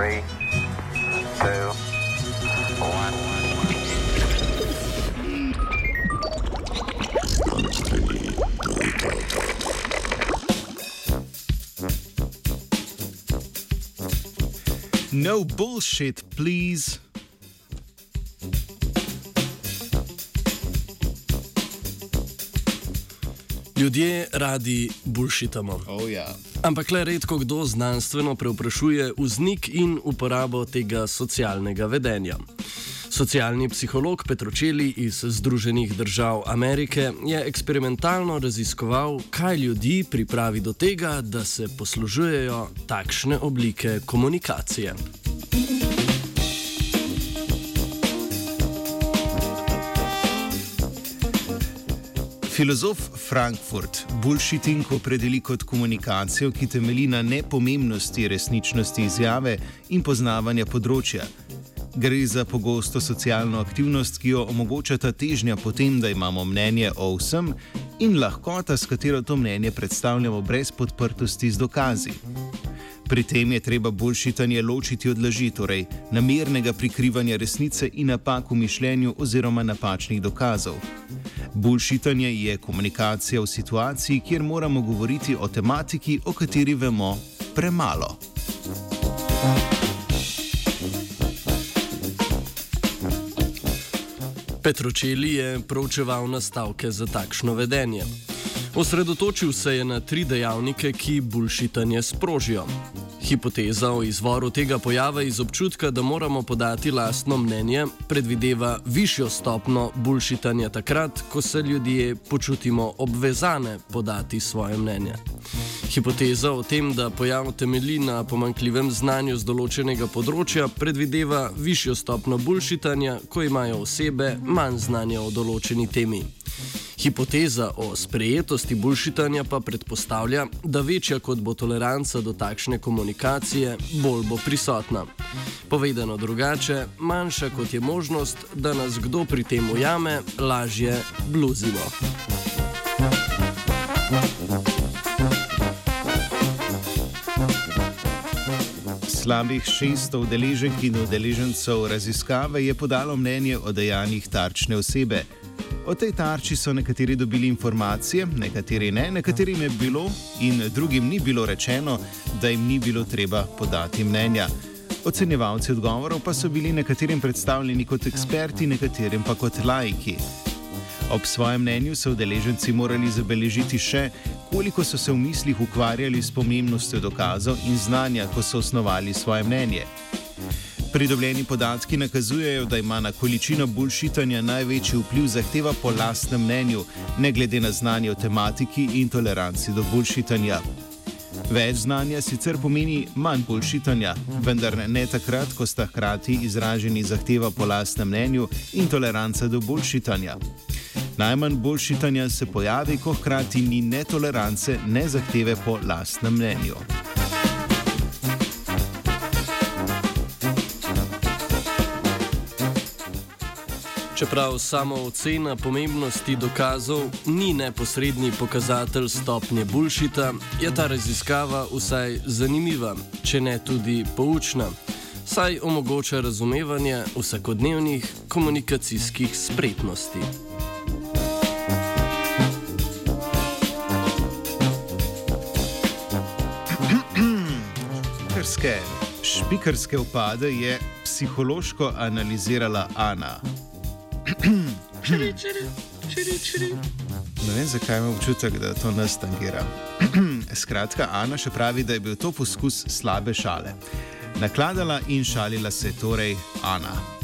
Three, two, one. No bullshit, please. Ljudje radi bulšitamo. Oh, ja. Ampak le redko kdo znanstveno preoprašuje vznik in uporabo tega socialnega vedenja. Socialni psiholog Petročeli iz Združenih držav Amerike je eksperimentalno raziskoval, kaj ljudi pripravi do tega, da se poslužujejo takšne oblike komunikacije. Filozof Frankfurt bullshitting opredeli kot komunikacijo, ki temelji na nepomembnosti resničnosti izjave in poznavanja področja. Gre za pogosto socialno aktivnost, ki jo omogočata težnja potem, da imamo mnenje o vsem in lahkota, s katero to mnenje predstavljamo brez podprtosti z dokazi. Pri tem je treba bullshitanje ločiti od laži, torej namernega prikrivanja resnice in napak v mišljenju oziroma napačnih dokazov. Bullshitanje je komunikacija v situaciji, kjer moramo govoriti o tematiki, o kateri vemo premalo. Petročeli je proučeval nastavke za takšno vedenje. Osredotočil se je na tri dejavnike, ki bulšitanje sprožijo. Hipoteza o izvoru tega pojava iz občutka, da moramo podati lastno mnenje, predvideva višjo stopno bulšitanja takrat, ko se ljudje počutimo obvezane podati svoje mnenje. Hipoteza o tem, da pojav temelji na pomankljivem znanju z določenega področja, predvideva višjo stopno bulšitanja, ko imajo osebe manj znanja o določeni temi. Hipoteza o sprejetosti bulšitanja pa predpostavlja, da večja kot bo toleranca do takšne komunikacije, bolj bo prisotna. Povedano drugače, manjša kot je možnost, da nas kdo pri tem ujame, lažje bluzimo. Slabih 600 udeleženk in udeležencev raziskave je podalo mnenje o dejanjih tarčne osebe. O tej tarči so nekateri dobili informacije, nekateri ne, nekaterim je bilo in drugim ni bilo rečeno, da jim ni bilo treba podati mnenja. Ocenjevalci odgovorov pa so bili nekaterim predstavljeni kot eksperti, nekaterim pa kot laiki. Ob svojem mnenju so udeleženci morali zabeležiti še, koliko so se v mislih ukvarjali s pomembnostjo dokazov in znanja, ko so osnovali svoje mnenje. Pridobljeni podatki nakazujejo, da ima na količino bulšitanja največji vpliv zahteva po lastnem mnenju, ne glede na znanje o tematiki in toleranci do bulšitanja. Več znanja sicer pomeni manj bulšitanja, vendar ne takrat, ko sta hkrati izraženi zahteva po lastnem mnenju in toleranca do bulšitanja. Najmanj bulšitanja se pojavi, ko hkrati ni netolerance, ne zahteve po lastnem mnenju. Čeprav samo ocena pomembnosti dokazov ni neposredni pokazatelj stopnje bulšita, je ta raziskava vsaj zanimiva, če ne tudi poučna, saj omogoča razumevanje vsakodnevnih komunikacijskih spretnosti. Špikarske, špikarske upade je psihološko analizirala Ana. Čiri, čiri, čiri, čiri. Ne vem, zakaj imam občutek, da to nas tangira. Skratka, Ana še pravi, da je bil to poskus slabe šale. Nakladala in šalila se torej Ana.